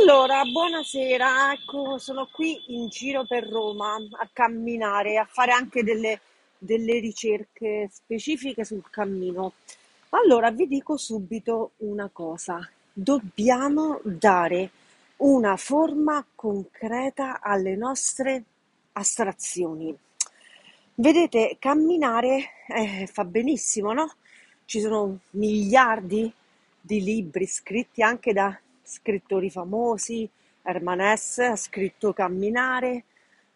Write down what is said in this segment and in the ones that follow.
Allora, buonasera, ecco, sono qui in giro per Roma a camminare, a fare anche delle, delle ricerche specifiche sul cammino. Allora, vi dico subito una cosa, dobbiamo dare una forma concreta alle nostre astrazioni. Vedete, camminare eh, fa benissimo, no? Ci sono miliardi di libri scritti anche da scrittori famosi, Herman Hesse ha scritto Camminare,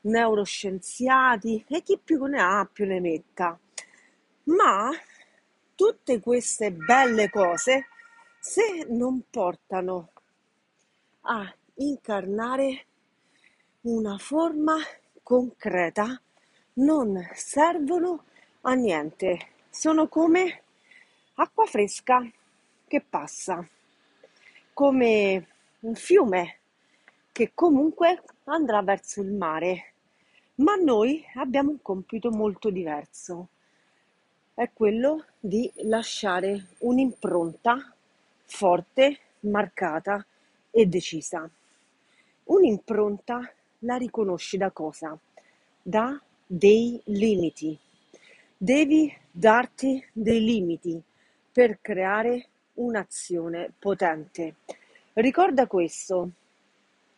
neuroscienziati e chi più ne ha più ne metta. Ma tutte queste belle cose, se non portano a incarnare una forma concreta, non servono a niente. Sono come acqua fresca che passa come un fiume che comunque andrà verso il mare, ma noi abbiamo un compito molto diverso, è quello di lasciare un'impronta forte, marcata e decisa. Un'impronta la riconosci da cosa? Da dei limiti. Devi darti dei limiti per creare un'azione potente. Ricorda questo,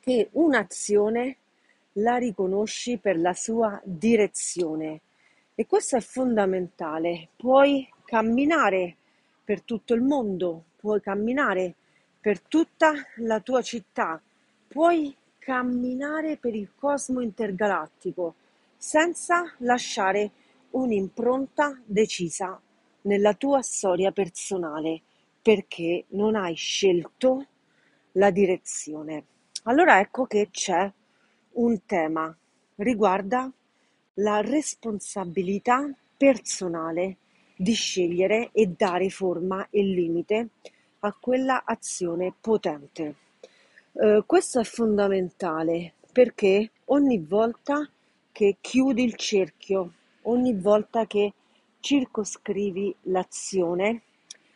che un'azione la riconosci per la sua direzione e questo è fondamentale. Puoi camminare per tutto il mondo, puoi camminare per tutta la tua città, puoi camminare per il cosmo intergalattico senza lasciare un'impronta decisa nella tua storia personale perché non hai scelto la direzione. Allora ecco che c'è un tema, riguarda la responsabilità personale di scegliere e dare forma e limite a quella azione potente. Eh, questo è fondamentale perché ogni volta che chiudi il cerchio, ogni volta che circoscrivi l'azione,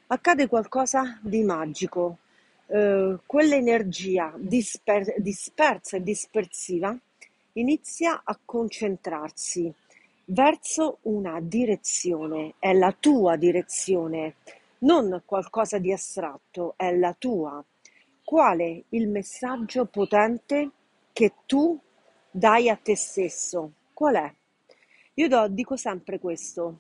accade qualcosa di magico. Eh, quell'energia disper- dispersa e dispersiva inizia a concentrarsi verso una direzione, è la tua direzione, non qualcosa di astratto, è la tua. Quale il messaggio potente che tu dai a te stesso? Qual è? Io do, dico sempre questo,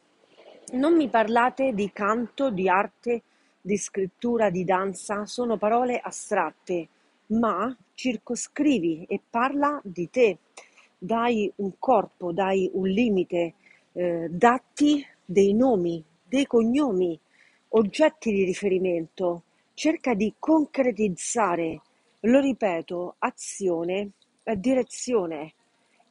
non mi parlate di canto, di arte, di scrittura, di danza, sono parole astratte, ma circoscrivi e parla di te. Dai un corpo, dai un limite, eh, datti dei nomi, dei cognomi, oggetti di riferimento. Cerca di concretizzare, lo ripeto, azione e direzione.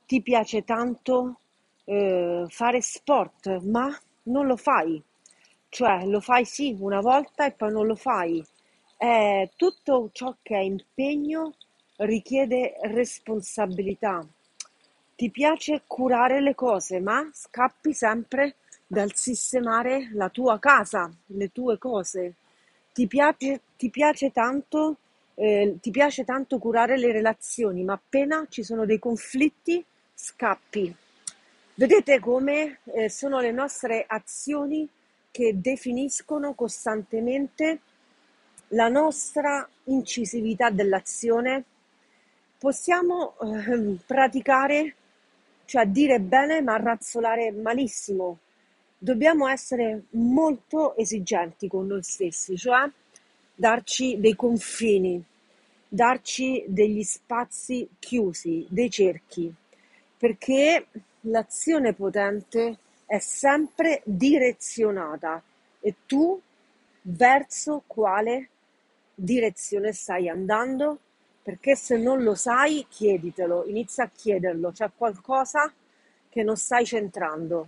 Ti piace tanto eh, fare sport, ma non lo fai, cioè lo fai sì una volta e poi non lo fai. Eh, tutto ciò che è impegno richiede responsabilità. Ti piace curare le cose, ma scappi sempre dal sistemare la tua casa, le tue cose. Ti piace, ti piace tanto, eh, ti piace tanto curare le relazioni, ma appena ci sono dei conflitti, scappi. Vedete come eh, sono le nostre azioni che definiscono costantemente la nostra incisività dell'azione. Possiamo eh, praticare, cioè dire bene ma razzolare malissimo. Dobbiamo essere molto esigenti con noi stessi, cioè darci dei confini, darci degli spazi chiusi, dei cerchi, perché l'azione potente è sempre direzionata e tu verso quale direzione stai andando? Perché se non lo sai, chieditelo, inizia a chiederlo, c'è qualcosa che non stai centrando.